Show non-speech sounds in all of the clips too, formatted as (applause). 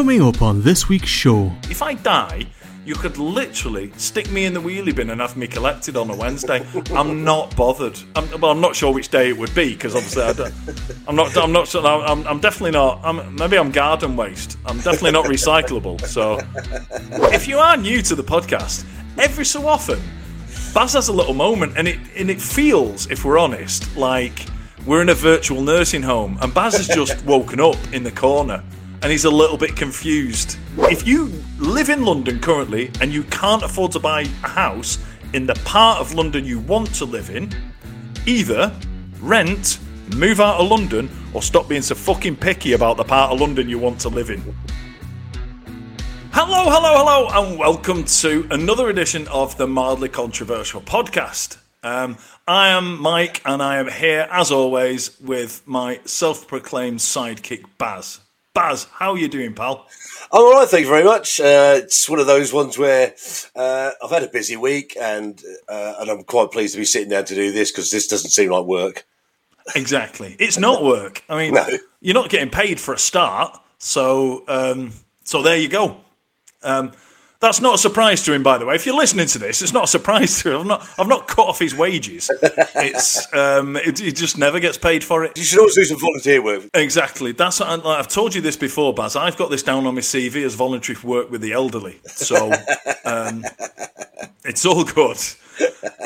Coming up on this week's show. If I die, you could literally stick me in the wheelie bin and have me collected on a Wednesday. I'm not bothered. I'm, well, I'm not sure which day it would be because obviously I I'm not. I'm not. sure- I'm, I'm definitely not. I'm, maybe I'm garden waste. I'm definitely not recyclable. So, if you are new to the podcast, every so often, Baz has a little moment, and it and it feels, if we're honest, like we're in a virtual nursing home, and Baz has just woken up in the corner, and he's a little bit confused. If you live in London currently and you can't afford to buy a house in the part of London you want to live in, either rent, move out of London, or stop being so fucking picky about the part of London you want to live in. Hello, hello, hello, and welcome to another edition of the Mildly Controversial Podcast. Um, I am Mike, and I am here, as always, with my self proclaimed sidekick, Baz. Baz, how are you doing, pal? I'm all right, thank you very much. Uh, it's one of those ones where uh, I've had a busy week, and uh, and I'm quite pleased to be sitting down to do this because this doesn't seem like work. Exactly. It's not (laughs) work. I mean, No. you're not getting paid for a start, so um, so there you go. Um, that's not a surprise to him, by the way. If you're listening to this, it's not a surprise to him. I've not, I've not cut off his wages. (laughs) It's um, it, he just never gets paid for it. You should always do some volunteer work. Exactly. That's like, I've told you this before, Baz. I've got this down on my CV as voluntary work with the elderly, so um, (laughs) it's all good.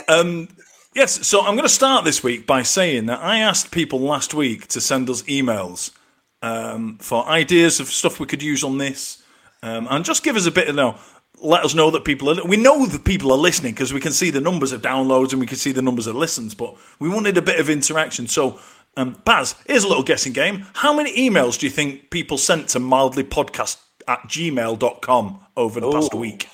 Um, yes. So I'm going to start this week by saying that I asked people last week to send us emails um, for ideas of stuff we could use on this, um, and just give us a bit of know. Let us know that people are. We know that people are listening because we can see the numbers of downloads and we can see the numbers of listens. But we wanted a bit of interaction. So, um, Baz, here's a little guessing game. How many emails do you think people sent to mildlypodcast at gmail.com over the past week?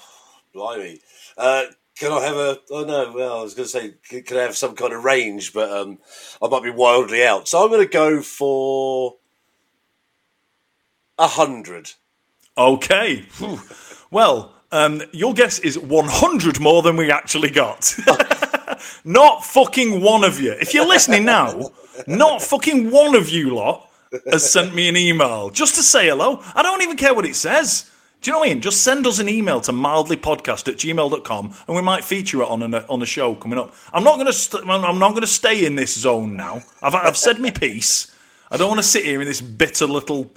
Blimey. Uh, can I have a? Oh no. Well, I was going to say, can, can I have some kind of range? But um, I might be wildly out. So I'm going to go for a hundred. Okay. Well, um, your guess is 100 more than we actually got. (laughs) not fucking one of you. If you're listening now, not fucking one of you lot has sent me an email just to say hello. I don't even care what it says. Do you know what I mean? Just send us an email to mildlypodcast at gmail.com and we might feature it on a, on a show coming up. I'm not going to st- I'm not to stay in this zone now. I've, I've said my piece. I don't want to sit here in this bitter little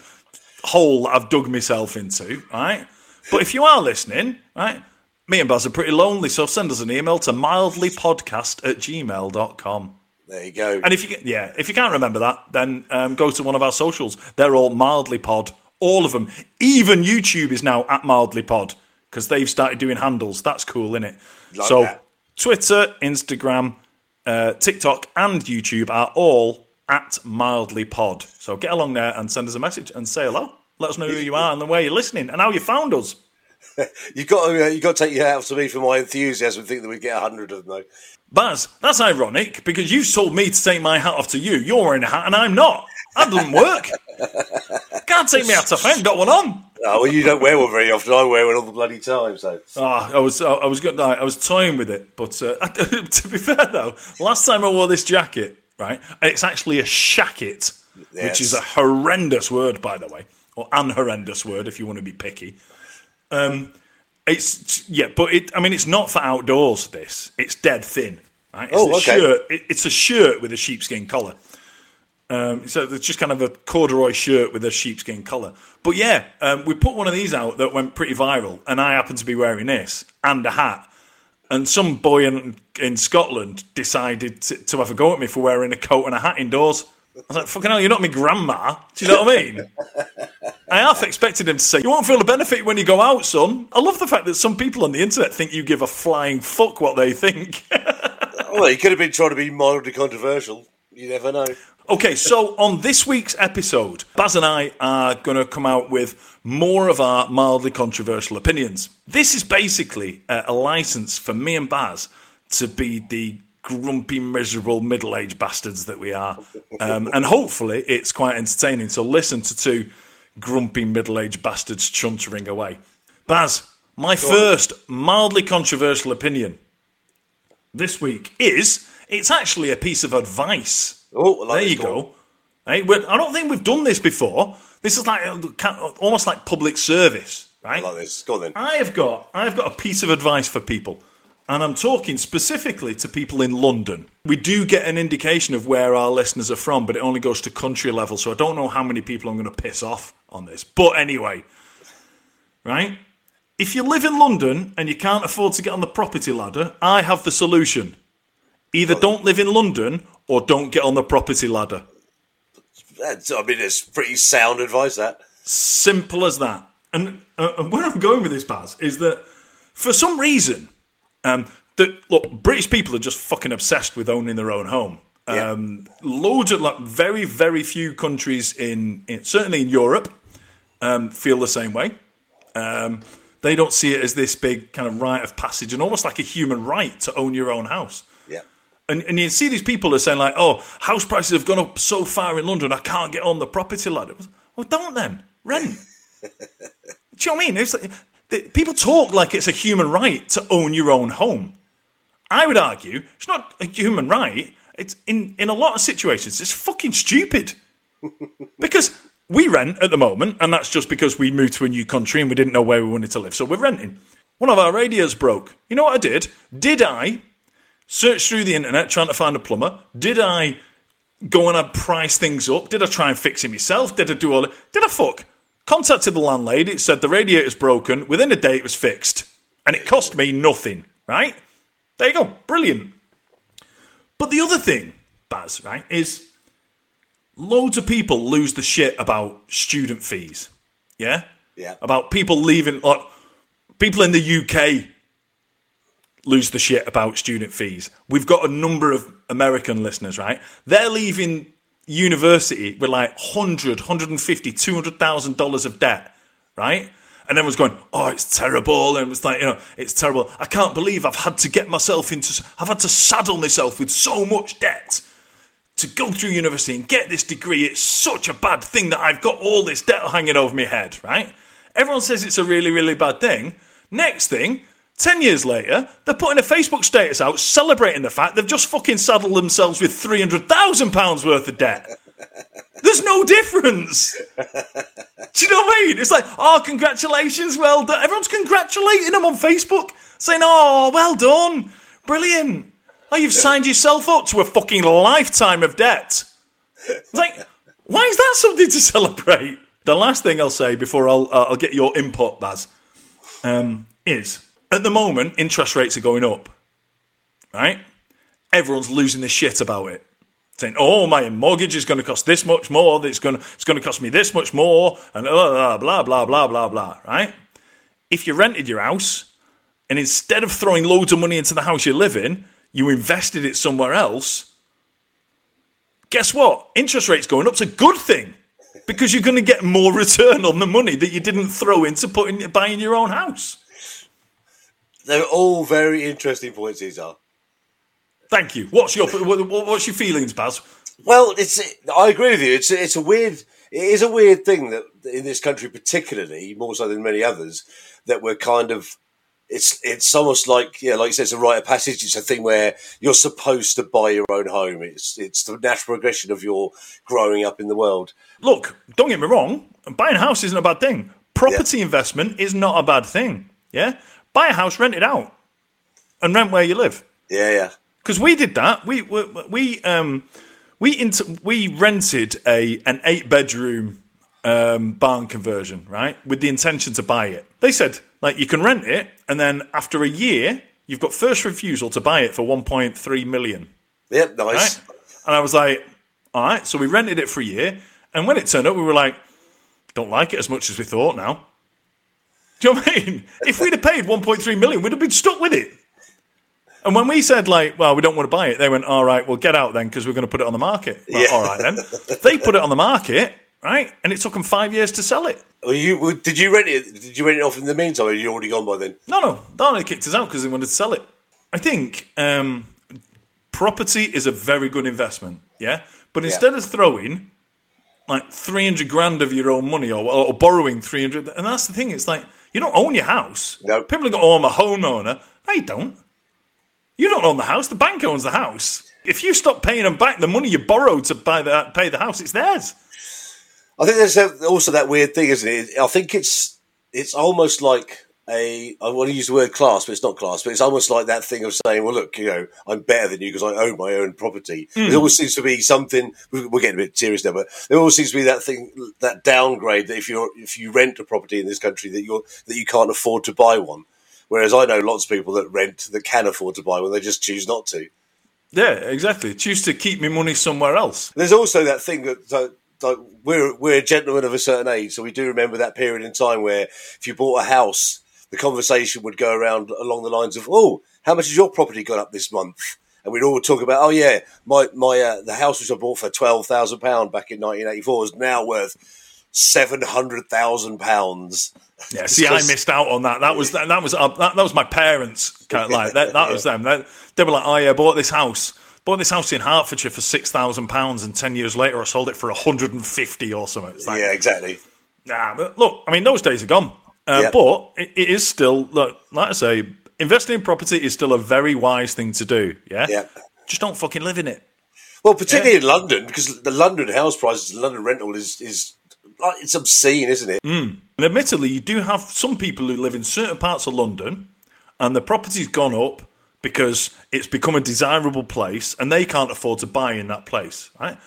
hole that I've dug myself into, right? But if you are listening, right, me and Baz are pretty lonely, so send us an email to mildlypodcast at gmail.com. There you go. And if you yeah, if you can't remember that, then um, go to one of our socials. They're all mildly pod, all of them. Even YouTube is now at mildly pod because they've started doing handles. That's cool, isn't it? Like so that. Twitter, Instagram, uh, TikTok, and YouTube are all at mildly pod. So get along there and send us a message and say hello. Let us know who you are and where you're listening and how you found us. (laughs) You've got to, uh, you've got to take your hat off to me for my enthusiasm and think that we'd get a hundred of them though. Baz, that's ironic because you told me to take my hat off to you. You're wearing a hat and I'm not. That doesn't work. (laughs) Can't take me out off. I ain't got one on. Oh, well, you don't wear one very often. I wear one all the bloody time. So Ah, I was I was good. I was toying with it, but uh, (laughs) to be fair though, last time I wore this jacket, right, it's actually a shacket, which is a horrendous word, by the way, or an horrendous word if you want to be picky. Um, it's yeah, but it. I mean, it's not for outdoors. This it's dead thin. Right? It's Oh, a okay. shirt. It, it's a shirt with a sheepskin collar. Um, so it's just kind of a corduroy shirt with a sheepskin collar. But yeah, um, we put one of these out that went pretty viral, and I happen to be wearing this and a hat. And some boy in, in Scotland decided to, to have a go at me for wearing a coat and a hat indoors. I was like, fucking hell, you're not my grandma. Do you know what I mean? I half expected him to say, You won't feel the benefit when you go out, son. I love the fact that some people on the internet think you give a flying fuck what they think. (laughs) well, he could have been trying to be mildly controversial. You never know. Okay, so on this week's episode, Baz and I are going to come out with more of our mildly controversial opinions. This is basically a, a license for me and Baz to be the grumpy, miserable, middle aged bastards that we are. Um, and hopefully, it's quite entertaining. So listen to two grumpy, middle aged bastards chuntering away. Baz, my first mildly controversial opinion this week is it's actually a piece of advice. Oh, like There you go. Hey, I don't think we've done this before. This is like uh, almost like public service, I right? like this. Go on then. I have got I have got a piece of advice for people, and I'm talking specifically to people in London. We do get an indication of where our listeners are from, but it only goes to country level, so I don't know how many people I'm going to piss off on this. But anyway, right? If you live in London and you can't afford to get on the property ladder, I have the solution. Either don't live in London or don't get on the property ladder. That's, I mean, it's pretty sound advice. That Simple as that. And, uh, and where I'm going with this, Baz, is that for some reason, um, that look, British people are just fucking obsessed with owning their own home. Yeah. Um, loads of like very, very few countries in, in certainly in Europe um, feel the same way. Um, they don't see it as this big kind of rite of passage and almost like a human right to own your own house. yeah. And, and you see these people are saying like, "Oh, house prices have gone up so far in London, I can't get on the property ladder." Well, don't then rent. (laughs) Do you know what I mean? It's like, people talk like it's a human right to own your own home. I would argue it's not a human right. It's in in a lot of situations, it's fucking stupid (laughs) because we rent at the moment, and that's just because we moved to a new country and we didn't know where we wanted to live, so we're renting. One of our radios broke. You know what I did? Did I search through the internet trying to find a plumber? Did I go and I price things up? Did I try and fix it myself? Did I do all it? Did I fuck? Contacted the landlady. It said the radiator's broken. Within a day, it was fixed, and it cost me nothing. Right? There you go. Brilliant. But the other thing, Baz, right, is loads of people lose the shit about student fees. Yeah? Yeah. About people leaving, like, people in the UK lose the shit about student fees. We've got a number of American listeners, right? They're leaving university with like 100, 150, 200,000 dollars of debt, right? And everyone's going, oh, it's terrible. And it's like, you know, it's terrible. I can't believe I've had to get myself into, I've had to saddle myself with so much debt to go through university and get this degree. It's such a bad thing that I've got all this debt hanging over my head, right? Everyone says it's a really, really bad thing. Next thing, 10 years later, they're putting a Facebook status out celebrating the fact they've just fucking saddled themselves with £300,000 worth of debt. There's no difference. Do you know what I mean? It's like, oh, congratulations, well done. Everyone's congratulating them on Facebook, saying, oh, well done, brilliant. Oh, you've signed yourself up to a fucking lifetime of debt. It's like, why is that something to celebrate? The last thing I'll say before I'll, uh, I'll get your input, Baz, um, is at the moment, interest rates are going up, right? Everyone's losing their shit about it. Saying, "Oh, my mortgage is going to cost this much more. It's going to it's going to cost me this much more," and blah blah blah blah blah blah. Right? If you rented your house, and instead of throwing loads of money into the house you live in, you invested it somewhere else. Guess what? Interest rates going up's a good thing because you're going to get more (laughs) return on the money that you didn't throw into putting buying your own house. They're all very interesting points. These are. Thank you. What's your what- what's your feelings, Baz? Well, it's. I agree with you. It's. It's a weird. It is a weird thing that in this country, particularly more so than many others, that we're kind of. It's. It's almost like yeah, like you said, it's a rite of passage. It's a thing where you're supposed to buy your own home. It's. It's the natural progression of your growing up in the world. Look, don't get me wrong. Buying a house isn't a bad thing. Property investment is not a bad thing. Yeah, buy a house, rent it out, and rent where you live. Yeah, yeah. Because we did that. We we, we um we inter- we rented a an eight bedroom um, barn conversion, right, with the intention to buy it. They said like you can rent it, and then after a year, you've got first refusal to buy it for one point three million. Yep, nice. Right? And I was like, all right. So we rented it for a year, and when it turned up, we were like, don't like it as much as we thought. Now, do you know what I mean? If we'd have paid one point three million, we'd have been stuck with it. And when we said like, well, we don't want to buy it, they went, all right, well, get out then because we're going to put it on the market. Well, Yeah. All right then. they put it on the market, right? And it took them five years to sell it. Well, you well, did you rent it? Did you rent it off in the meantime? Or you already gone by then? No, no, they only kicked us out because they wanted to sell it. I think um, property is a very good investment, yeah. But instead of throwing like three hundred grand of your own money or, or borrowing three hundred, and that's the thing, it's like you don't own your house. No. people go, "Oh, I'm a homeowner." No, you don't. You don't own the house. The bank owns the house. If you stop paying them back the money you borrowed to buy the pay the house, it's theirs. I think there's also that weird thing, isn't it? I think it's it's almost like a I want to use the word class, but it's not class. But it's almost like that thing of saying, "Well, look, you know, I'm better than you because I own my own property." Hmm. There always seems to be something. we- We're getting a bit serious now, but there always seems to be that thing, that downgrade that if you're if you rent a property in this country that you're that you can't afford to buy one. Whereas I know lots of people that rent that can afford to buy one, they just choose not to. Yeah, exactly. Choose to keep my money somewhere else. There's also that thing that, that, that we're we're gentlemen of a certain age, so we do remember that period in time where if you bought a house, the conversation would go around along the lines of, "Oh, how much has your property gone up this month?" And we'd all talk about, "Oh yeah, my my uh, the house which I bought for twelve thousand pound back in 1984 is now worth seven hundred thousand pounds." Yeah, (laughs) see, I missed out on that. That was that, that was uh, that, that was my parents. Kind of (laughs) like that. That was them. They, they were like, "Oh yeah, I bought this house, bought this house in Hertfordshire for six thousand pounds, and ten years later, I sold it for hundred and fifty or something." Like, Yeah, exactly. Nah, but look, I mean, those days are gone. Uh, Yeah. But it, it is still, look, like I say, investing in property is still a very wise thing to do. Yeah. Yeah. Just don't fucking live in it. Well, particularly in London, because the London house prices, the London rental is is like it's obscene, isn't it? Mm. And admittedly, you do have some people who live in certain parts of London and the property's gone up because it's become a desirable place and they can't afford to buy in that place, right?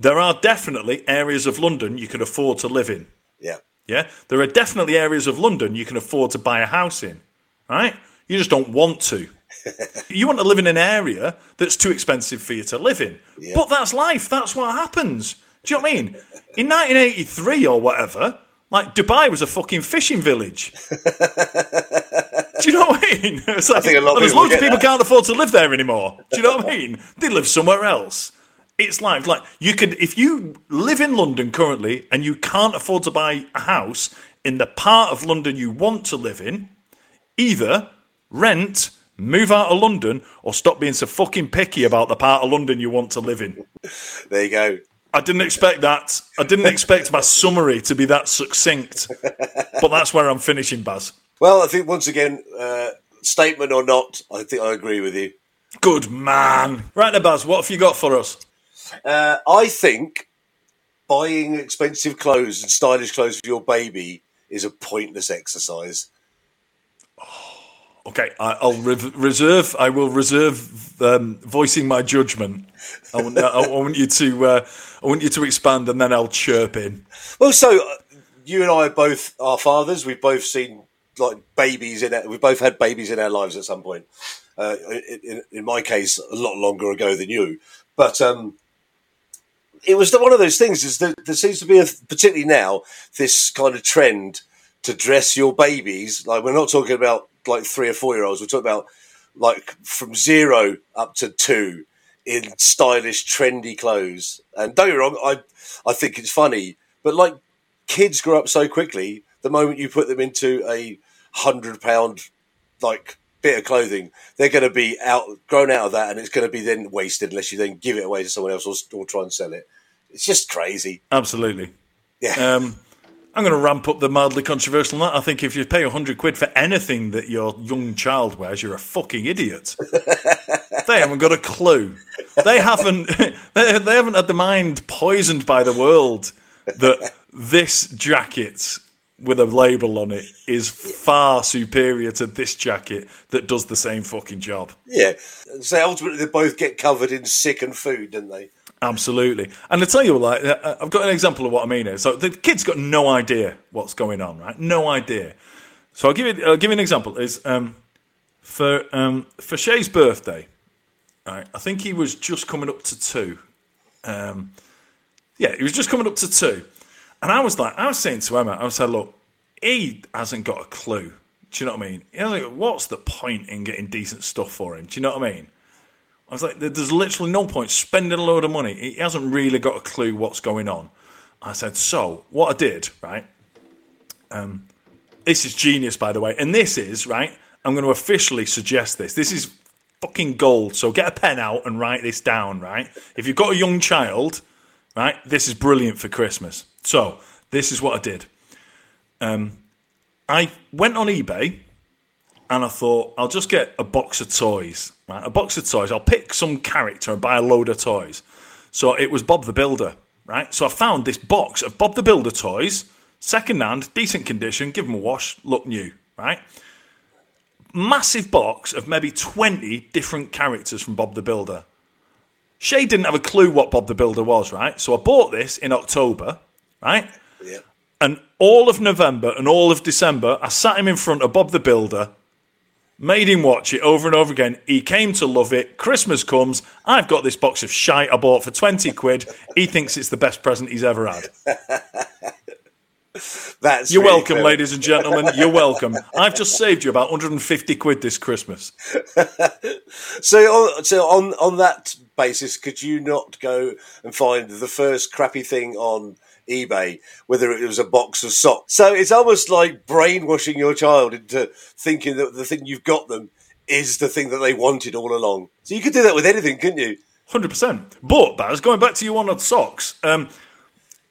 There are definitely areas of London you can afford to live in. Yeah. Yeah, there are definitely areas of London you can afford to buy a house in, right? You just don't want to. (laughs) you want to live in an area that's too expensive for you to live in. But that's life. That's what happens. Do you know what I mean? In 1983 or whatever, like Dubai was a fucking fishing village. Do you know what I mean? (laughs) It's like, think a lot of there's loads of people that. can't afford to live there anymore. Do you know what I mean? They live somewhere else. It's like like you could if you live in London currently and you can't afford to buy a house in the part of London you want to live in, either rent, move out of London, or stop being so fucking picky about the part of London you want to live in. There you go. I didn't expect that. I didn't expect my summary to be that succinct. But that's where I'm finishing, Baz. Well, I think once again, uh, statement or not, I think I agree with you. Good man. Right now, Baz, what have you got for us? Uh, I think buying expensive clothes and stylish clothes for your baby is a pointless exercise. Okay, I, I'll re- reserve. I will reserve um, voicing my judgment. I want, I want you to. Uh, I want you to expand, and then I'll chirp in. Well, so uh, you and I are both our fathers. We've both seen like babies in it. We've both had babies in our lives at some point. Uh, in, in, in my case, a lot longer ago than you. But um, it was the, one of those things. Is that there seems to be a particularly now this kind of trend to dress your babies. Like we're not talking about like three or four year olds. We're talking about like from zero up to two in stylish, trendy clothes. And don't get me wrong, I I think it's funny, but like kids grow up so quickly. The moment you put them into a hundred pound like bit of clothing, they're going to be out grown out of that, and it's going to be then wasted unless you then give it away to someone else or, or try and sell it. It's just crazy. Absolutely. Yeah. (laughs) Um, I'm going to ramp up the mildly controversial. on that. I think if you pay 100 quid for anything that your young child wears, you're a fucking idiot. (laughs) they haven't got a clue. They haven't. (laughs) They, they haven't had the mind poisoned by the world that this jacket with a label on it is far superior to this jacket that does the same fucking job. yeah. So ultimately, they both get covered in sick and food, don't they? Absolutely. And I tell you, like, uh, I've got an example of what I mean here. So the kid's got no idea what's going on, right? No idea. So I'll give you, I'll give you an example. Is um, for um, for Shay's birthday, right? I think he was just coming up to two. Um, yeah, he was just coming up to two, and I was like, I was saying to Emma, I saying, look, he hasn't got a clue. Do you know what I mean? Know, like, what's the point in getting decent stuff for him? Do you know what I mean? I was like, there's literally no point spending a load of money. He hasn't really got a clue what's going on. I said, so what I did, right? Um, this is genius, by the way. And this is, right? I'm going to officially suggest this. This is fucking gold. So get a pen out and write this down, right? If you've got a young child, right, this is brilliant for Christmas. So this is what I did. Um, I went on eBay and I thought I'll just get a box of toys. Right? A box of toys. I'll pick some character and buy a load of toys. So it was Bob the Builder. right? So I found this box of Bob the Builder toys, second hand, decent condition, give them a wash, look new, right? Massive box of maybe 20 different characters from Bob the Builder. Shay didn't have a clue what Bob the Builder was, right? So I bought this in October, right? Yeah. And all of November and all of December, I sat him in front of Bob the Builder, made him watch it over and over again. He came to love it. Christmas comes. I've got this box of shite I bought for 20 quid. He thinks it's the best present he's ever had. (laughs) That's You're really welcome, ladies and gentlemen. You're welcome. I've just saved you about 150 quid this Christmas. (laughs) So, on, so on on that basis, could you not go and find the first crappy thing on eBay, whether it was a box of socks? So it's almost like brainwashing your child into thinking that the thing you've got them is the thing that they wanted all along. So you could do that with anything, couldn't you? Hundred percent. But Baz, going back to one on socks, um,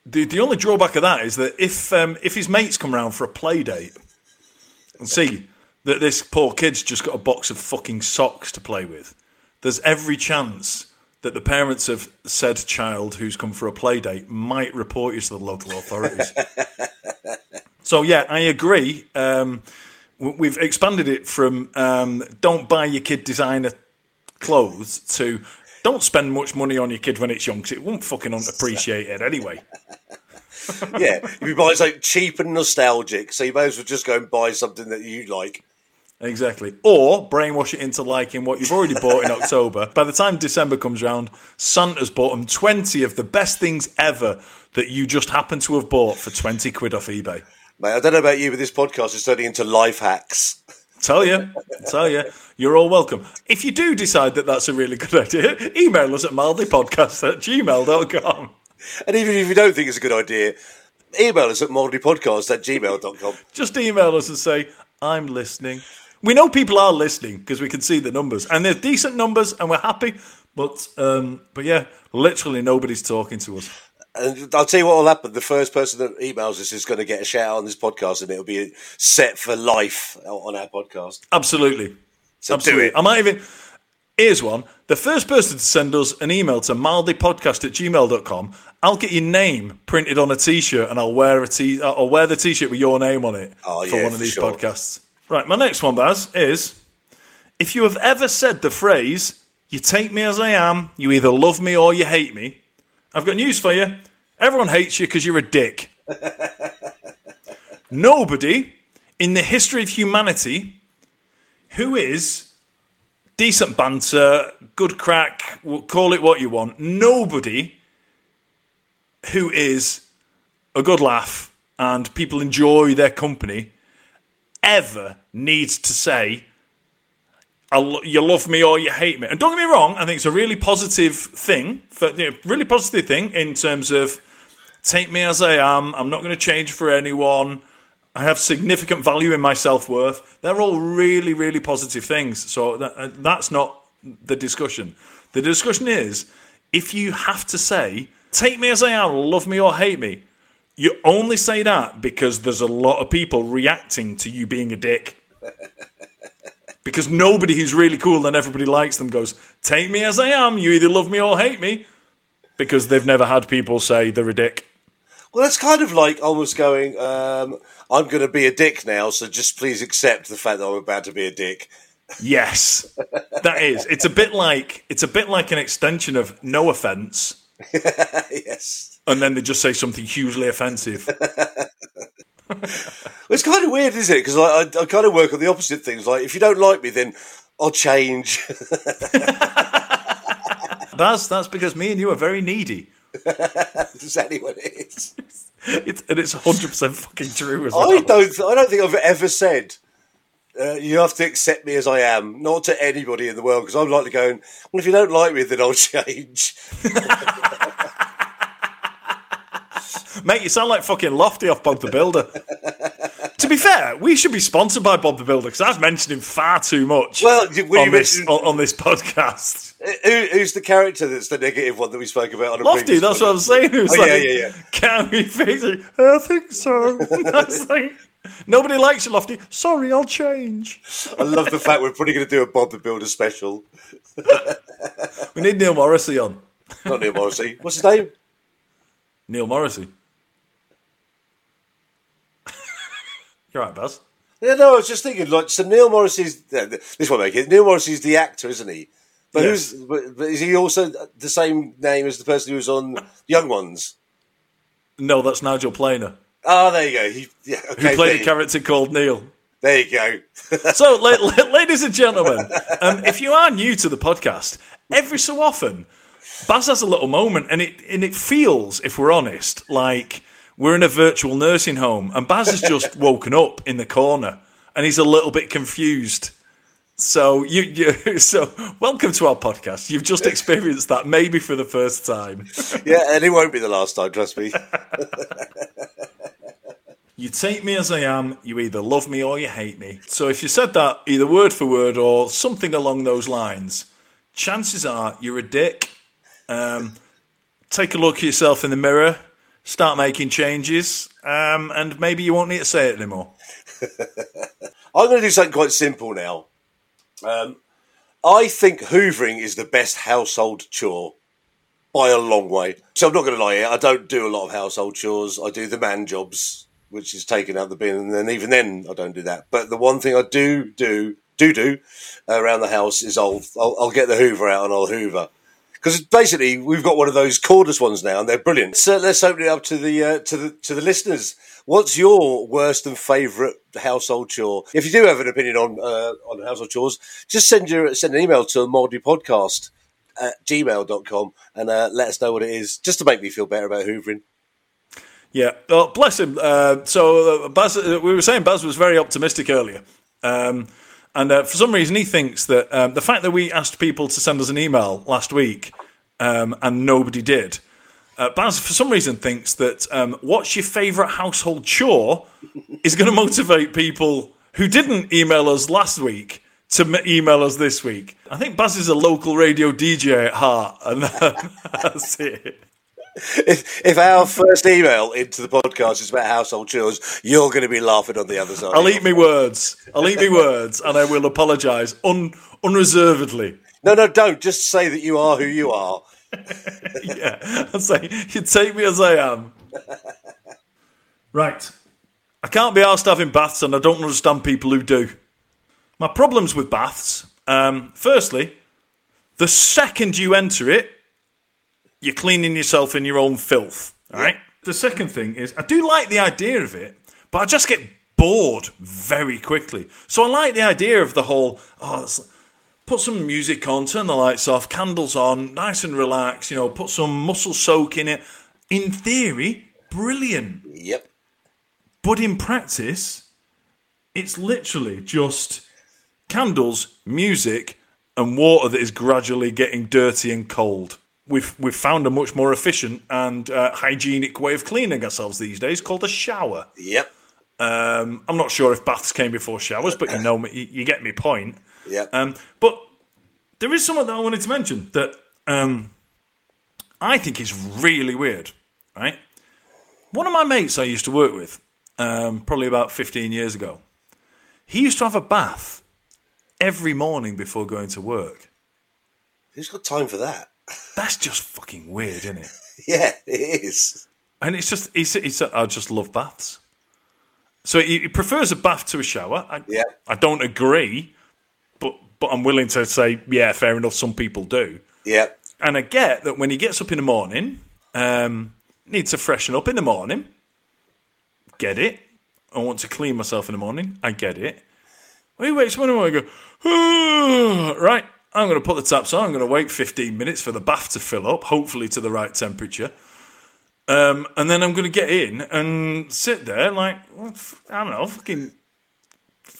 the the only drawback of that is that if um, if his mates come round for a play date and see that this poor kid's just got a box of fucking socks to play with, there's every chance that the parents of said child who's come for a play date might report you to the local authorities. (laughs) so yeah, I agree. Um, we've expanded it from um, don't buy your kid designer clothes to don't spend much money on your kid when it's young because it won't fucking (laughs) appreciate it anyway. Yeah, if you buy something cheap and nostalgic, so you may as well just go and buy something that you like. Exactly. Or brainwash it into liking what you've already bought in October. By the time December comes round, Santa's bought them 20 of the best things ever that you just happen to have bought for 20 quid off eBay. Mate, I don't know about you, but this podcast is turning into life hacks. Tell you, tell you, you're all welcome. If you do decide that that's a really good idea, email us at mildlypodcast at gmail.com. And even if you don't think it's a good idea, email us at mildlypodcast at gmail.com. Just email us and say, I'm listening. We know people are listening because we can see the numbers, and they're decent numbers, and we're happy. But um, but yeah, literally nobody's talking to us. And I'll tell you what will happen. The first person that emails us is going to get a shout out on this podcast, and it'll be set for life on our podcast. Absolutely, So absolutely. do it. I might even. Here's one. The first person to send us an email to mildlypodcast at gmail.com, I'll get your name printed on a t-shirt and I'll wear a t I'll wear the t-shirt with your name on it Oh, for yeah, one of these sure. podcasts. Right, my next one, Baz, is if you have ever said the phrase, you take me as I am, you either love me or you hate me, I've got news for you. Everyone hates you because you're a dick. (laughs) Nobody in the history of humanity who is decent banter, good crack, call it what you want. Nobody who is a good laugh and people enjoy their company ever needs to say, you love me or you hate me. And don't get me wrong, I think it's a really positive thing, for, you know, really positive thing in terms of take me as I am. I'm not going to change for anyone. I have significant value in my self worth. They're all really, really positive things. So that, uh, that's not the discussion. The discussion is if you have to say, take me as I am, love me or hate me, you only say that because there's a lot of people reacting to you being a dick. (laughs) because nobody who's really cool and everybody likes them goes, take me as I am, you either love me or hate me. Because they've never had people say they're a dick. Well, that's kind of like almost going, um, I'm going to be a dick now, so just please accept the fact that I'm about to be a dick. Yes, (laughs) that is. It's a bit like it's a bit like an extension of no offense, (laughs) yes. And then they just say something hugely offensive. (laughs) It's kind of weird, isn't it? Because I, I, I kind of work on the opposite things. Like, if you don't like me, then I'll change. (laughs) That's that's because me and you are very needy. (laughs) What it is. It's, and it's hundred percent fucking true as well. I don't. I don't think I've ever said uh, you have to accept me as I am. Not to anybody in the world, because I'm like going. Well, if you don't like me, then I'll change. Mate, you sound like fucking Lofty off Bob the Builder. to be fair, we should be sponsored by Bob the Builder because I've mentioned him far too much Well, on, this, on, on this podcast. Uh, who, who's the character that's the negative one that we spoke about on a Lofty, that's one? what I'm saying. Was Oh, like, yeah, yeah, yeah. Can we fix it? I think so. (laughs) That's like, nobody likes you, Lofty. Sorry, I'll change. I love the fact we're probably going to do a Bob the Builder special. (laughs) We need Neil Morrissey on. Not Neil Morrissey. What's his name? Neil Morrissey. You're right, Baz. Yeah, no, I was just thinking, like, so Neil Morrissey's this won't make it. Neil Morrissey's the actor, isn't he? But Yes. who's? But, but is he also the same name as the person who was on Young Ones? No, that's Nigel Planer, Oh, there you go. He, yeah, who okay, played a character called Neil. there you go. So, la- la- ladies and gentlemen, um, if you are new to the podcast, every so often, Baz has a little moment, and it and it feels, if we're honest, like we're in a virtual nursing home, and Baz has just (laughs) woken up in the corner, and he's a little bit confused. So you, you (laughs) so welcome to our podcast. You've just (laughs) experienced that maybe for the first time. yeah, and it won't be the last time. Trust me. You take me as I am, you either love me or you hate me. So if you said that either word for word or something along those lines, chances are you're a dick. Um, take a look at yourself in the mirror, start making changes, um, and maybe you won't need to say it anymore. (laughs) I'm going to do something quite simple now. Um, I think hoovering is the best household chore by a long way. So I'm not going to lie here. I don't do a lot of household chores. I do the man jobs, which is taking out the bin, and then even then I don't do that. But the one thing I do do do do around the house is I'll I'll, I'll get the Hoover out and I'll Hoover. Because basically we've got one of those cordless ones now, and they're brilliant. So let's open it up to the uh, to the to the listeners. What's your worst and favourite household chore? If you do have an opinion on uh, on household chores, just send your send an email to Moldy Podcast at gmail.com and uh, let us know what it is, just to make me feel better about hoovering. Yeah, oh, bless him. Uh, so uh, Baz, uh, we were saying Baz was very optimistic earlier, um, and uh, for some reason he thinks that um, the fact that we asked people to send us an email last week um, and nobody did. Uh, Baz, for some reason, thinks that um, what's your favourite household chore is going to motivate people who didn't email us last week to m- email us this week. I think Baz is a local radio DJ at heart, and (laughs) (laughs) that's it. If, if our first email into the podcast is about household chores, you're going to be laughing on the other side. I'll eat me words. I'll eat me words, and I will apologise un- unreservedly. No, no, don't. Just say that you are who you are. (laughs) Yeah, I'll say you take me as I am. Right. I can't be asked having baths, and I don't understand people who do. My problems with baths. Um, firstly, the second you enter it, you're cleaning yourself in your own filth. All right. The second thing is, I do like the idea of it, but I just get bored very quickly. So I like the idea of the whole. Oh, it's- put some music on, turn the lights off, candles on, nice and relaxed. You know, put some muscle soak in it. In theory, brilliant. Yep. But in practice, it's literally just candles, music, and water that is gradually getting dirty and cold. We've we've found a much more efficient and uh, hygienic way of cleaning ourselves these days called a shower. Yep. Um, I'm not sure if baths came before showers, but you know, me- you, you get my point. Yep. Um, but there is something that I wanted to mention that um, I think is really weird, right? One of my mates I used to work with, um, probably about 15 years ago, he used to have a bath every morning before going to work. Who's got time for that? That's just fucking weird, isn't it? (laughs) Yeah, it is. And it's just, he said, I just love baths. So he, he prefers a bath to a shower. I, Yeah. I don't agree, but but I'm willing to say, yeah, fair enough. Some people do. Yep. And I get that when he gets up in the morning, um, needs to freshen up in the morning. Get it. I want to clean myself in the morning. I get it. Well, he wakes up in the morning and go, (sighs) right, I'm going to put the taps on. I'm going to wait 15 minutes for the bath to fill up, hopefully to the right temperature. Um, and then I'm going to get in and sit there like, I don't know, fucking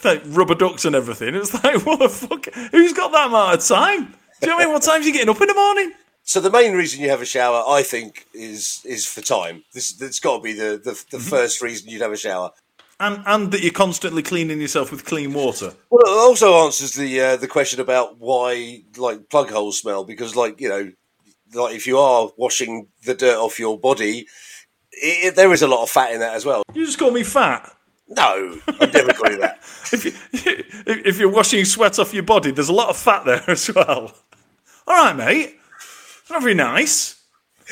like rubber ducks and everything. It's like, (laughs) what the fuck? Who's got that amount of time? Do you know what I mean? What time's you getting up in the morning? So the main reason you have a shower, I think, is is for time. This that's got to be the the, the first reason you'd have a shower. And and that you're constantly cleaning yourself with clean water. Well, it also answers the uh, the question about why like plug holes smell because, like you know, like if you are washing the dirt off your body, it, there is a lot of fat in that as well. You just call me fat. No, I'd never call you that. (laughs) If, you, if you're washing sweat off your body, there's a lot of fat there (laughs) as well. All right, mate. Not very nice. (laughs)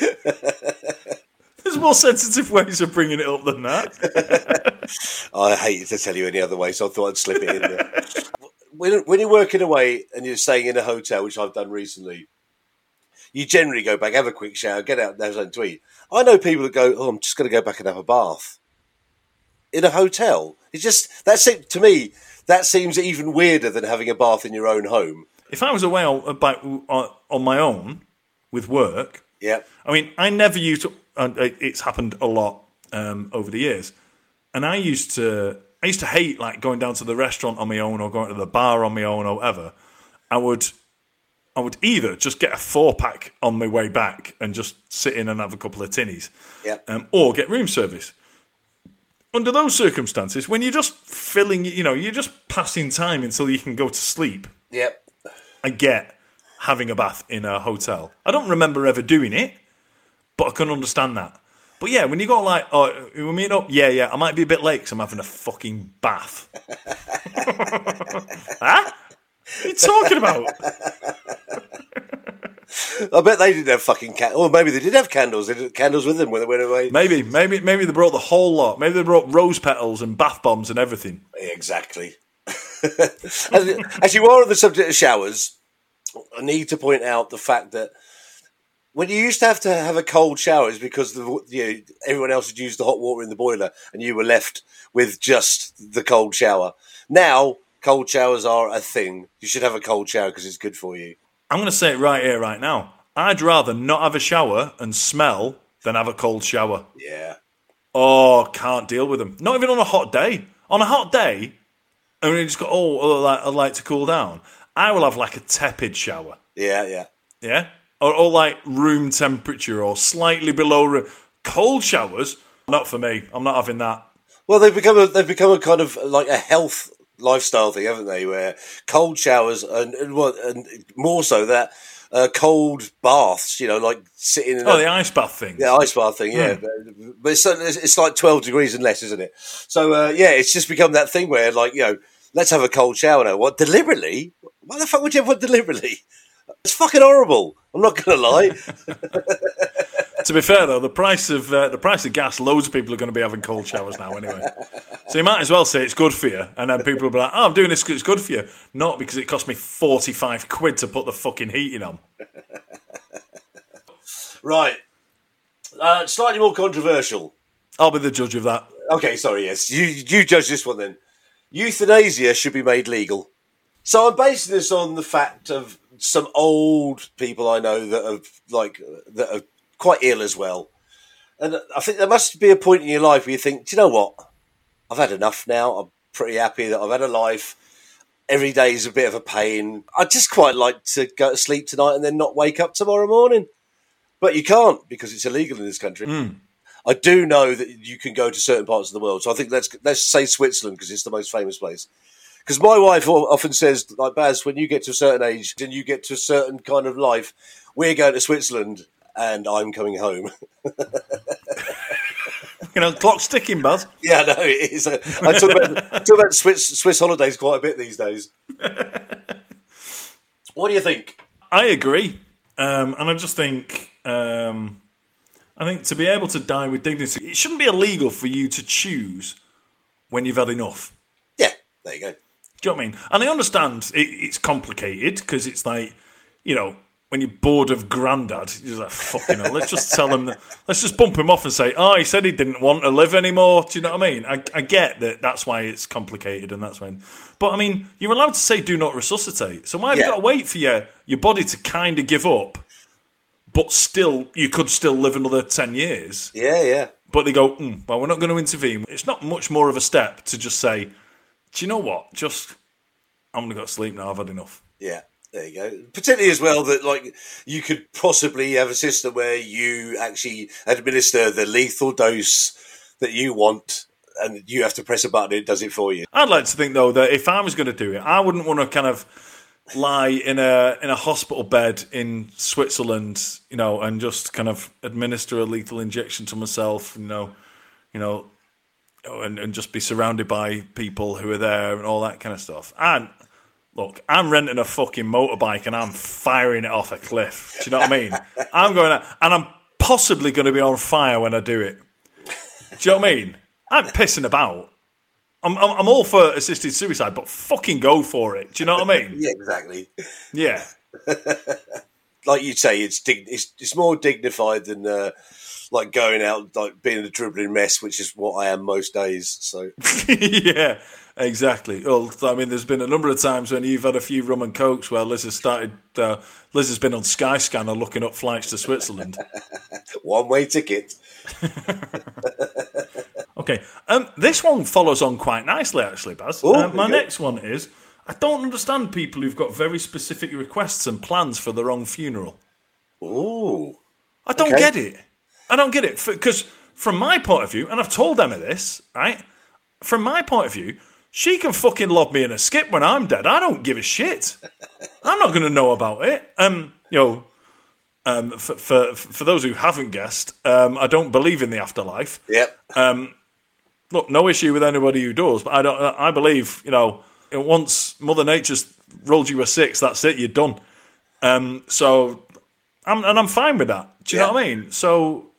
There's more sensitive ways of bringing it up than that. (laughs) I hate to tell you any other way, so I thought I'd slip it in there. when, when you're working away and you're staying in a hotel, which I've done recently, you generally go back, have a quick shower, get out, and have something to eat. I know people that go, "Oh, I'm just going to go back and have a bath." in a hotel. It's just that's it to me. That seems even weirder than having a bath in your own home. If I was away on, uh, about, uh, on, on my own with work, Yeah, I mean, I never used. To, uh, it's happened a lot um, over the years, and I used to. I used to hate like going down to the restaurant on my own or going to the bar on my own or whatever. I would, I would either just get a four pack on my way back and just sit in and have a couple of tinnies, yeah, um, or get room service. Under those circumstances, when you're just filling, you know, you're just passing time until you can go to sleep. yeah. I get having a bath in a hotel. I don't remember ever doing it, but I can understand that. But yeah, when you go like, oh, we meet up, yeah, yeah, I might be a bit late because I'm having a fucking bath. (laughs) huh? What are you talking about? (laughs) I bet they didn't have fucking candles. Or maybe they did have candles. They did candles with them when they went away. Maybe, maybe, maybe they brought the whole lot. Maybe they brought rose petals and bath bombs and everything. Exactly. (laughs) as, as you are on the subject of showers, I need to point out the fact that when you used to have to have a cold shower, is because the, you know, everyone else had used the hot water in the boiler, and you were left with just the cold shower. Now, cold showers are a thing. You should have a cold shower because it's good for you. I'm going to say it right here, right now. I'd rather not have a shower and smell than have a cold shower. Yeah. Oh, can't deal with them. Not even on a hot day. On a hot day, and you just go, oh, I'd like, I'd like to cool down. I will have like a tepid shower. Yeah, yeah. Yeah? Or, or like room temperature or slightly below room. Cold showers, not for me. I'm not having that. Well, they've become a they've become a kind of like a health lifestyle thing, haven't they? Where cold showers and and, what, and more so that uh, cold baths, you know, like sitting in Oh, a, the ice bath thing. yeah, ice bath thing, yeah. But, but it's, it's it's like twelve degrees and less, isn't it? So uh, yeah, it's just become that thing where like you know, let's have a cold shower now. What deliberately? Why the fuck would you have one deliberately? It's fucking horrible. I'm not going to lie. (laughs) To be fair though, the price of uh, the price of gas, loads of people are going to be having cold showers now anyway. (laughs) So you might as well say it's good for you, and then people will be like, "Oh, I'm doing this because it's good for you," not because it cost me forty five quid to put the fucking heating on. (laughs) right. Uh, slightly more controversial. I'll be the judge of that. Okay, sorry, yes. You you judge this one then. Euthanasia should be made legal. So I'm basing this on the fact of some old people I know that are like that are quite ill as well. And I think there must be a point in your life where you think, do you know what? I've had enough now. I'm pretty happy that I've had a life. Every day is a bit of a pain. I'd just quite like to go to sleep tonight and then not wake up tomorrow morning. But you can't because it's illegal in this country. Hmm. I do know that you can go to certain parts of the world. So I think let's let's say Switzerland because it's the most famous place. Because my wife often says, like Baz, when you get to a certain age and you get to a certain kind of life, we're going to Switzerland and I'm coming home. (laughs) You know, clock's ticking, Baz. yeah, no, it is. I talk about, talk about Swiss, Swiss holidays quite a bit these days. (laughs) what do you think? I agree, um, and I just think, um, I think to be able to die with dignity, it shouldn't be illegal for you to choose when you've had enough. Yeah, there you go. Do you know what I mean? And I understand it, it's complicated because it's like, you know, when you're bored of Grandad, you're like, fucking hell, let's just tell him, that, let's just bump him off and say, oh, he said he didn't want to live anymore. Do you know what I mean? I, I get that that's why it's complicated and that's when. But I mean, you're allowed to say do not resuscitate. So why have Yeah. you got to wait for your, your body to kind of give up, but still, you could still live another 10 years? Yeah, yeah. But they go, mm, well, we're not going to intervene. It's not much more of a step to just say, do you know what? Just, I'm going to go to sleep now. I've had enough. Yeah, there you go. Particularly as well that like you could possibly have a system where you actually administer the lethal dose that you want, and you have to press a button, it does it for you. I'd like to think though that if I was going to do it, I wouldn't want to kind of lie in a in a hospital bed in Switzerland, you know, and just kind of administer a lethal injection to myself, you know, you know, and, and just be surrounded by people who are there and all that kind of stuff. And look, I'm renting a fucking motorbike and I'm firing it off a cliff. Do you know what I mean? (laughs) I'm going out and I'm possibly going to be on fire when I do it. Do you know what I mean? I'm pissing about. I'm, I'm, I'm all for assisted suicide, but fucking go for it. Do you know what I mean? (laughs) Yeah, exactly. Yeah. (laughs) Like you say, it's dig- it's, it's more dignified than uh, like going out like being a dribbling mess, which is what I am most days. So (laughs) yeah, exactly. Well, I mean, there's been a number of times when you've had a few rum and cokes where Liz has started. Uh, Liz has been on Skyscanner looking up flights to Switzerland. one way ticket. Okay, um, this one follows on quite nicely, actually, Baz. Oh, Uh, my next one is: I don't understand people who've got very specific requests and plans for their own funeral. Ooh, I don't Okay. get it. I don't get it because from my point of view, and I've told Emma this, right? From my point of view, she can fucking lob me in a skip when I'm dead. I don't give a shit. I'm not going to know about it. Um, you know, um, for, for for those who haven't guessed, um, I don't believe in the afterlife. yep. Look, no issue with anybody who does, but I don't. I believe, you know, once Mother Nature's rolled you a six, that's it. You're done. Um, so, I'm, and I'm fine with that. Do you know what I mean? So,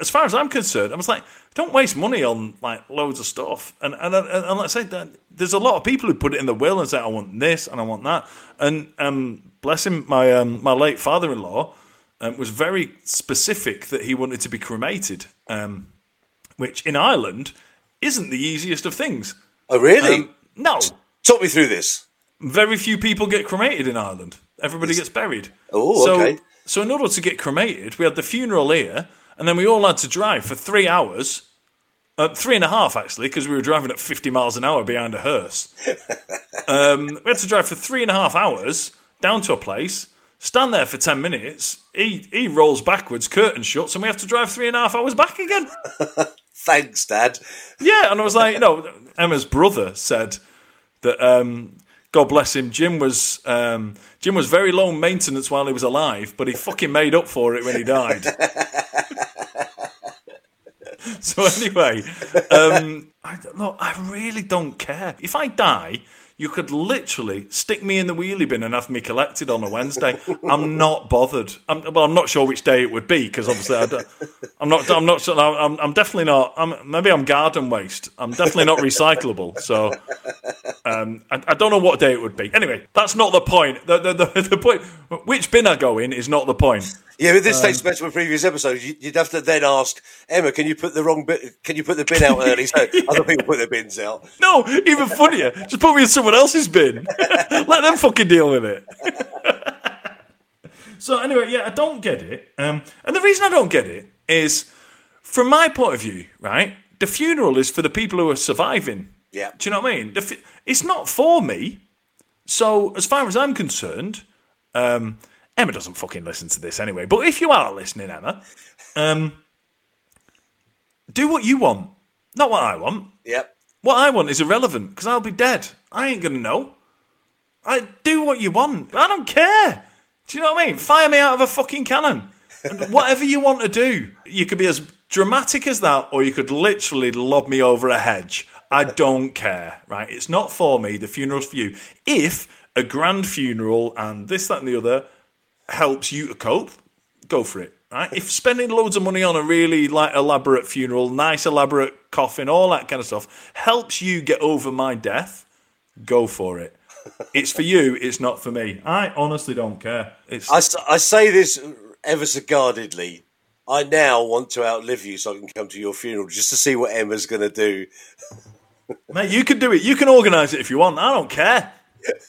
as far as I'm concerned, I was like, don't waste money on like loads of stuff. And and and, and let's say that there's a lot of people who put it in the will and say, I want this and I want that. And um, bless him, my um, my late father-in-law um, was very specific that he wanted to be cremated, um, which in Ireland isn't the easiest of things. Oh, really? Um, no, Talk me through this. very few people get cremated in Ireland. Everybody gets buried. Oh, so, okay. So in order to get cremated, we had the funeral here, and then we all had to drive for three hours, uh, three and a half actually, because we were driving at fifty miles an hour behind a hearse. (laughs) um, we had to drive for three and a half hours down to a place, stand there for ten minutes. He he rolls backwards, curtain shuts, and we have to drive three and a half hours back again. (laughs) Thanks, Dad. Yeah, and I was like, you know, Emma's brother said that um, God bless him, Jim was um, Jim was very low maintenance while he was alive, but he fucking made up for it when he died. (laughs) so anyway, um, I, look, I really don't care if I die. You could literally stick me in the wheelie bin and have me collected on a Wednesday. I'm not bothered. I'm, well, I'm not sure which day it would be because obviously I I'm not. I'm not. I'm, I'm definitely not. I'm, maybe I'm garden waste. I'm definitely not recyclable. So um, I, I don't know what day it would be. Anyway, that's not the point. The, the, the, (laughs) the point. Which bin I go in is not the point. Yeah, but this Um, takes back to a previous episode. You- You'd have to then ask Emma, "Can you put the wrong bit? Can you put the bin out (laughs) early so other people put their bins out?" (laughs) No, even funnier. Just put me in someone else's bin. (laughs) Let them fucking deal with it. so anyway, yeah, I don't get it. Um, and the reason I don't get it is, from my point of view, right? The funeral is for the people who are surviving. Yeah. Do you know what I mean? It's not for me. So as far as I'm concerned, um, Emma doesn't fucking listen to this anyway. But if you are listening, Emma, um, do what you want, not what I want. Yep. What I want is irrelevant because I'll be dead. I ain't gonna know. I do what you want. I don't care. Do you know what I mean? Fire me out of a fucking cannon. And (laughs) whatever you want to do, you could be as dramatic as that, or you could literally lob me over a hedge. I (laughs) don't care. Right? It's not for me. The funeral's for you. If a grand funeral and this, that, and the other helps you to cope, go for it. Right? If spending loads of money on a really like elaborate funeral, nice elaborate coffin, all that kind of stuff helps you get over my death, go for it. It's for you. It's not for me. I honestly don't care. It's I, I say this ever so guardedly. I now want to outlive you so I can come to your funeral just to see what Emma's going to do. (laughs) mate. You can do it. You can organise it if you want. I don't care.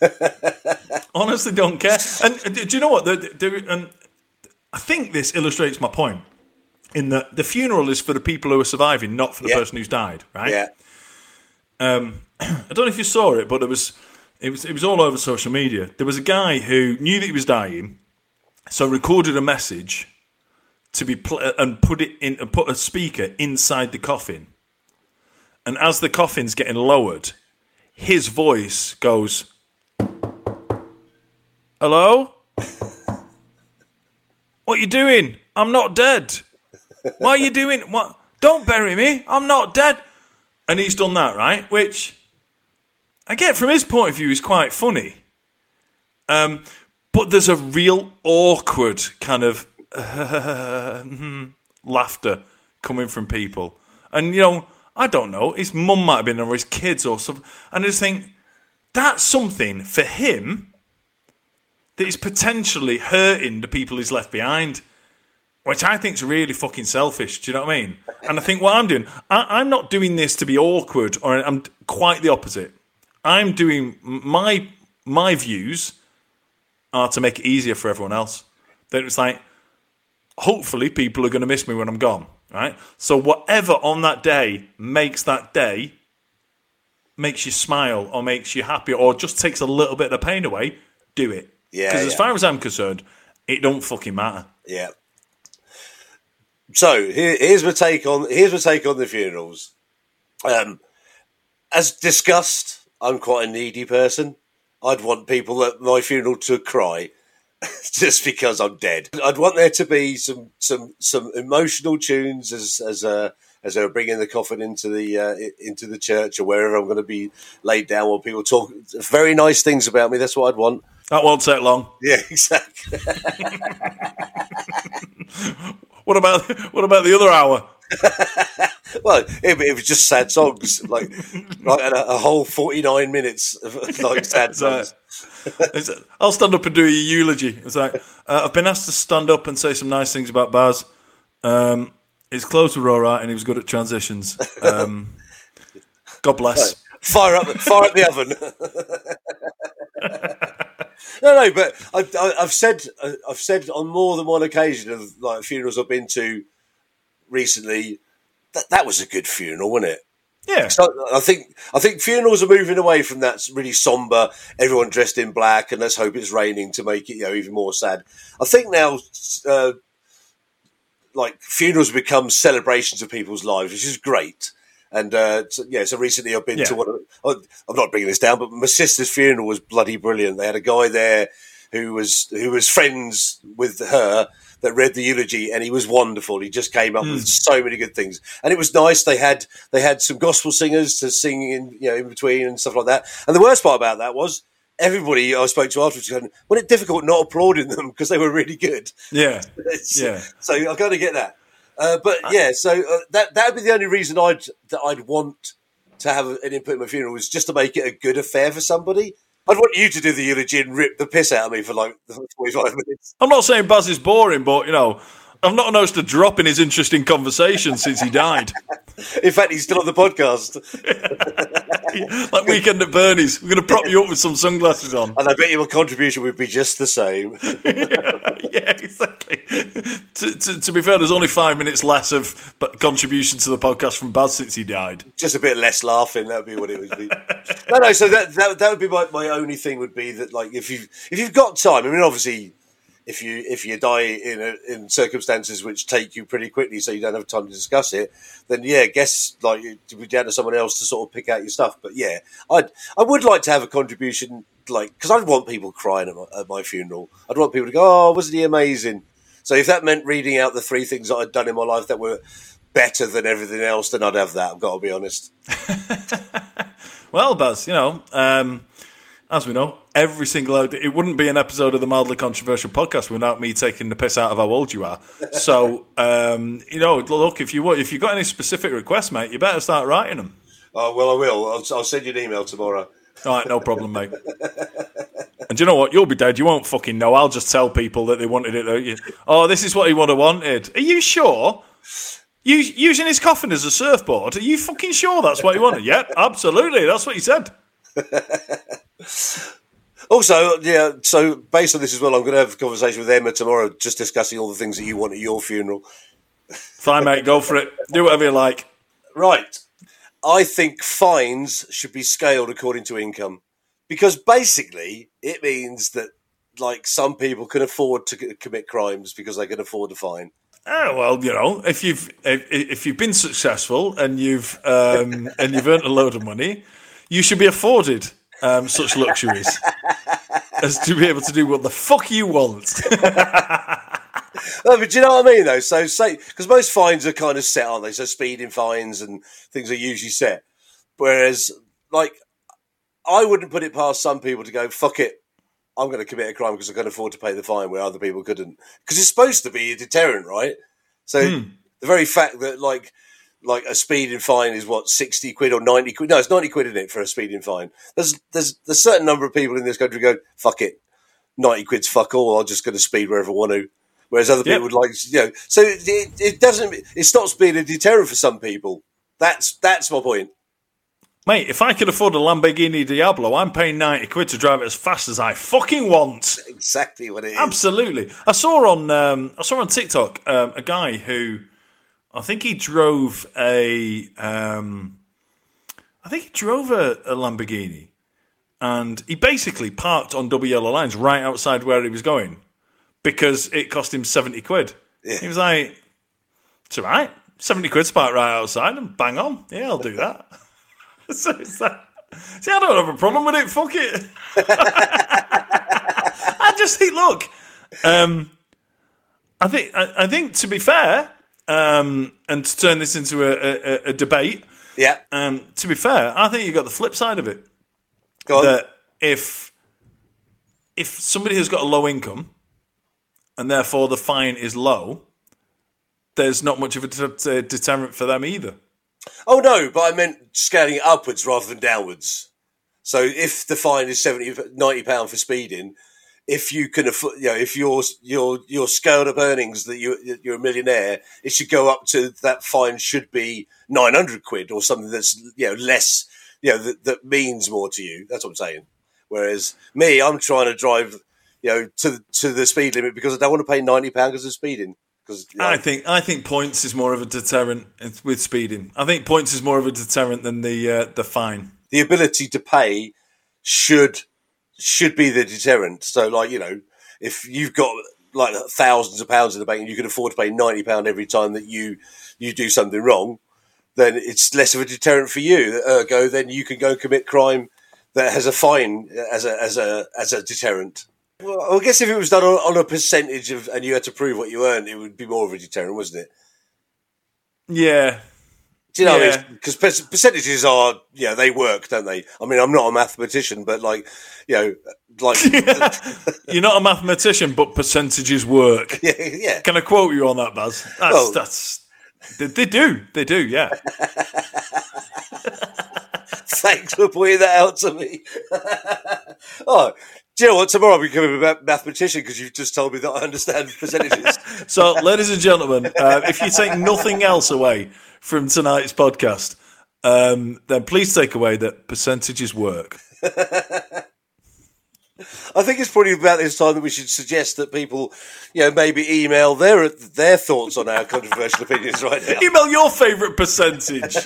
(laughs) honestly, don't care. And uh, do you know what? The, the, and I think this illustrates my point. In that the funeral is for the people who are surviving, not for the Yeah. person who's died. Right? Yeah. Um, (clears throat) I don't know if you saw it, but it was it was it was all over social media. There was a guy who knew that he was dying, so recorded a message to be pl- and put it in and put a speaker inside the coffin. And as the coffin's getting lowered, his voice goes, "Hello, what you doing? I'm not dead. What are you doing? What? Don't bury me. I'm not dead." And he's done that, right? Which I get from his point of view is quite funny. Um, but there's a real awkward kind of uh, (laughs) laughter coming from people. And, you know, I don't know, his mum might have been, or his kids or something. And I just think that's something for him that is potentially hurting the people he's left behind, which I think is really fucking selfish. Do you know what I mean? And I think what I'm doing, I, am not doing this to be awkward, or I'm quite the opposite. I'm doing my my views are to make it easier for everyone else. That it's like, hopefully, people are going to miss me when I'm gone, right? So whatever on that day makes that day makes you smile or makes you happy or just takes a little bit of the pain away, do it. Yeah. Because yeah. as far as I'm concerned, it don't fucking matter. Yeah. So here, here's my take on here's my take on the funerals. Um, as discussed, I'm quite a needy person. I'd want people at my funeral to cry (laughs) just because I'm dead. I'd want there to be some some some emotional tunes as as uh, as they were bringing the coffin into the uh, into the church or wherever I'm going to be laid down. While people talk very nice things about me. That's what I'd want. That won't take long. Yeah, exactly. (laughs) what about what about the other hour? (laughs) well, it, it, was just sad songs, like like a, a whole forty nine minutes of like sad songs. (laughs) I'll stand up and do a eulogy. It's like uh, I've been asked to stand up and say some nice things about Baz. Um, his close to right, and he was good at transitions. Um, (laughs) God bless. Fire up, fire up the oven. (laughs) no, no, but I've, I've said I've said on more than one occasion of like funerals I've been to recently that that was a good funeral, wasn't it? Yeah. So I think I think funerals are moving away from that really somber, everyone dressed in black, and let's hope it's raining to make it you know even more sad. I think now. Uh, like funerals become celebrations of people's lives, which is great. And uh, so, yeah, so recently I've been yeah. to one. Of, I'm not bringing this down, but my sister's funeral was bloody brilliant. They had a guy there who was who was friends with her that read the eulogy, and he was wonderful. He just came up mm. with so many good things, and it was nice. They had they had some gospel singers to sing in you know in between and stuff like that. And the worst part about that was everybody I spoke to afterwards going, "Well, it's difficult not applauding them because they were really good." Yeah, (laughs) yeah. So I got to get that. Uh, but yeah, so uh, that that would be the only reason I'd that I'd want to have an input in my funeral is just to make it a good affair for somebody. I'd want you to do the eulogy and rip the piss out of me for like forty-five minutes. I'm not saying Baz is boring, but you know, I've not noticed a drop in his interesting conversation since he died. (laughs) In fact, he's still on the podcast. (laughs) like Weekend at Bernie's. We're going to prop you up with some sunglasses on. And I bet your contribution would be just the same. (laughs) yeah, exactly. To, to, to, be fair, there's only five minutes less of contribution to the podcast from Baz since he died. Just a bit less laughing. That would be what it would be. no, no. So that, that that would be my, my only thing. Would be that like if you if you've got time. I mean, obviously if you if you die in a, in circumstances which take you pretty quickly, so you don't have time to discuss it, then yeah, guess like to be down to someone else to sort of pick out your stuff. But yeah, I I would like to have a contribution, like because I'd want people crying at my, at my, funeral. I'd want people to go, "Oh, wasn't he amazing?" So if that meant reading out the three things that I'd done in my life that were better than everything else, then I'd have that. I've got to be honest. (laughs) well, Baz, you know. Um as we know, every single it wouldn't be an episode of the mildly controversial podcast without me taking the piss out of how old you are. (laughs) So, um, you know, look if you if you got any specific requests, mate, you better start writing them. Oh well, I will. I'll, I'll send you an email tomorrow. All right, no problem, mate. (laughs) and do you know what? You'll be dead. You won't fucking know. I'll just tell people that they wanted it. Oh, this is what he would have wanted. Are you sure? using his coffin as a surfboard? Are you fucking sure that's what he wanted? (laughs) yeah, absolutely. That's what he said. (laughs) also, yeah, so based on this as well, I'm going to have a conversation with Emma tomorrow, just discussing all the things that you want at your funeral. Fine, mate, go for it. Do whatever you like. Right. I think fines should be scaled according to income because basically it means that like some people can afford to commit crimes because they can afford a fine. Oh well, you know, if you've if, if you've been successful and you've um, and you've earned a load of money, you should be afforded um, such luxuries as to be able to do what the fuck you want. (laughs) no, but do you know what I mean, though? So, say because most fines are kind of set, aren't they? So, speeding fines and things are usually set. Whereas, like, I wouldn't put it past some people to go, "Fuck it, I'm going to commit a crime because I can afford to pay the fine where other people couldn't. Because it's supposed to be a deterrent, right? So Hmm. the very fact that like like a speeding fine is what sixty quid or ninety quid. No, it's ninety quid in it for a speeding fine. There's there's there's a certain number of people in this country go fuck it, ninety quid's fuck all. I'm just going to speed wherever I want to. Whereas other people would like you know. So it, it doesn't. It stops being a deterrent for some people. That's that's my point. Mate, if I could afford a Lamborghini Diablo, I'm paying 90 quid to drive it as fast as I fucking want. Exactly what it is. Absolutely. I saw on um, I saw on TikTok um, a guy who I think he drove a um, I think he drove a, a Lamborghini and he basically parked on double yellow lines right outside where he was going because it cost him 70 quid. Yeah. He was like, it's all right. 70 quid to park right outside and bang on. Yeah, I'll do that. (laughs) so it's like, see, I don't have a problem with it. Fuck it. (laughs) I just think, look, um, I think, I, I think to be fair, um, and to turn this into a, a, a debate, Yeah. um, to be fair, I think you've got the flip side of it. Go on. That if if somebody has got a low income and therefore the fine is low, there's not much of a det- deterrent for them either. Oh no, but I meant scaling it upwards rather than downwards. So if the fine is 70, 90 pound for speeding, if you can afford, you know, if your your your scaled up earnings that you you're a millionaire, it should go up to that fine should be nine hundred quid or something that's you know less, you know, that, that means more to you. That's what I'm saying. Whereas me, I'm trying to drive, you know, to to the speed limit because I don't want to pay ninety pound because of speeding. Because I think I think points is more of a deterrent with speeding. I think points is more of a deterrent than the uh, the fine. the ability to pay should should be the deterrent. So, like you know, if you've got like thousands of pounds in the bank and you can afford to pay ninety pound every time that you you do something wrong, then it's less of a deterrent for you. Ergo, then you can go commit crime that has a fine as a as a as a deterrent. Well, I guess if it was done on, on a percentage of and you had to prove what you earned, it would be more of a deterrent, wasn't it? Yeah, Do you know? Yeah. Because percentages are, yeah, they work, don't they? I mean, I'm not a mathematician, but like, you know, like, (laughs) you're not a mathematician, but percentages work. (laughs) yeah, yeah. Can I quote you on that, Baz? That's Well- that's they, they do, they do, yeah. (laughs) Thanks for pointing that out to me. oh, do you know what? Tomorrow I'll become a ma- mathematician because you've just told me that I understand percentages. So, ladies and gentlemen, uh, if you take nothing else away from tonight's podcast, um, then please take away that percentages work. (laughs) I think it's probably about this time that we should suggest that people, you know, maybe email their their thoughts on our controversial opinions right now. Email your favourite percentage. (laughs)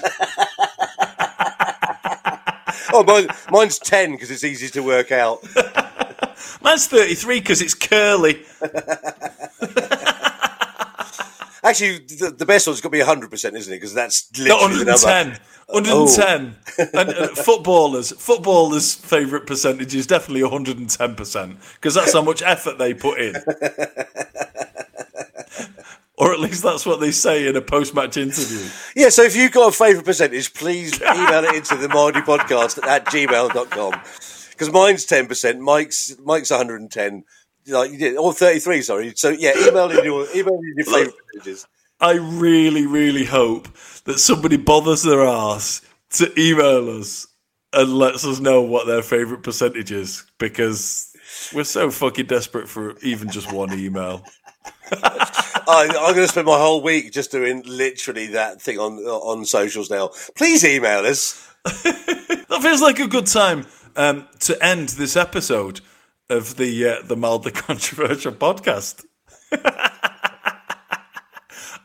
Oh, mine, mine's ten because it's easy to work out. (laughs) Mine's 33 because it's curly. Actually, the, the best one's got to be hundred percent, isn't it? Because that's literally number. 110. 110. and uh, footballers, footballers' favourite percentage is definitely 110% because that's how much effort they put in. (laughs) or at least that's what they say in a post match interview. Yeah, so if you've got a favourite percentage, please (laughs) email it into the mildlypodcast at gmail.com. Because mine's 10%, Mike's Mike's 110, like you did, or 33, sorry. So yeah, email in your, email in your favourite percentages. I really, really hope that somebody bothers their ass to email us and lets us know what their favourite percentage is because we're so fucking desperate for even just one email. (laughs) I, I'm going to spend my whole week just doing literally that thing on on socials now. Please email us. (laughs) That feels like a good time um, to end this episode of the uh, the mildly (laughs) controversial podcast. (laughs)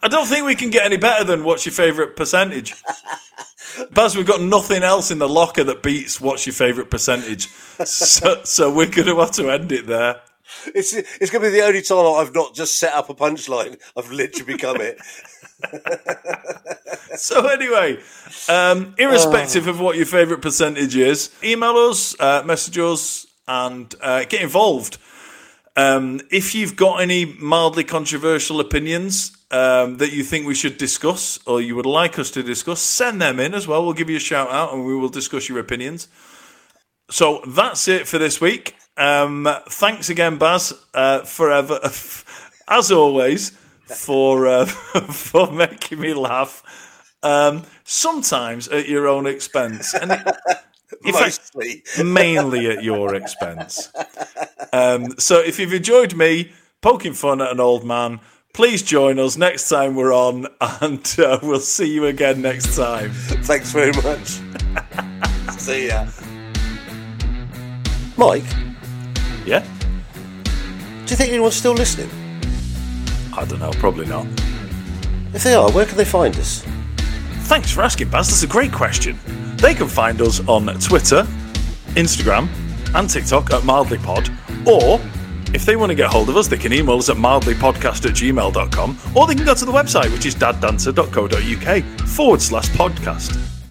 I don't think we can get any better than what's your favourite percentage. Baz, we've got nothing else in the locker that beats what's your favourite percentage. So, so we're going to have to end it there. It's it's going to be the only time I've not just set up a punchline. I've literally become it. (laughs) So anyway, um, irrespective of what your favourite percentage is, email us, uh, message us, and uh, get involved. Um, if you've got any mildly controversial opinions um, that you think we should discuss or you would like us to discuss, send them in as well. We'll give you a shout out and we will discuss your opinions. So that's it for this week. Um, thanks again, Baz, uh, forever, (laughs) as always, for uh, (laughs) for making me laugh. Um, sometimes at your own expense, and it, in fact, Mostly. mainly at your expense. Um, so if you've enjoyed me poking fun at an old man, please join us next time we're on, and uh, we'll see you again next time. Thanks very much. (laughs) See ya. Mike, Yeah? do you think anyone's still listening? I don't know, probably not. If they are, where can they find us? Thanks for asking, Baz. That's a great question. They can find us on Twitter, Instagram, and TikTok at mildlypod, or if they want to get hold of us, they can email us at mildlypodcast at gmail.com, or they can go to the website, which is daddancer.co.uk forward slash podcast.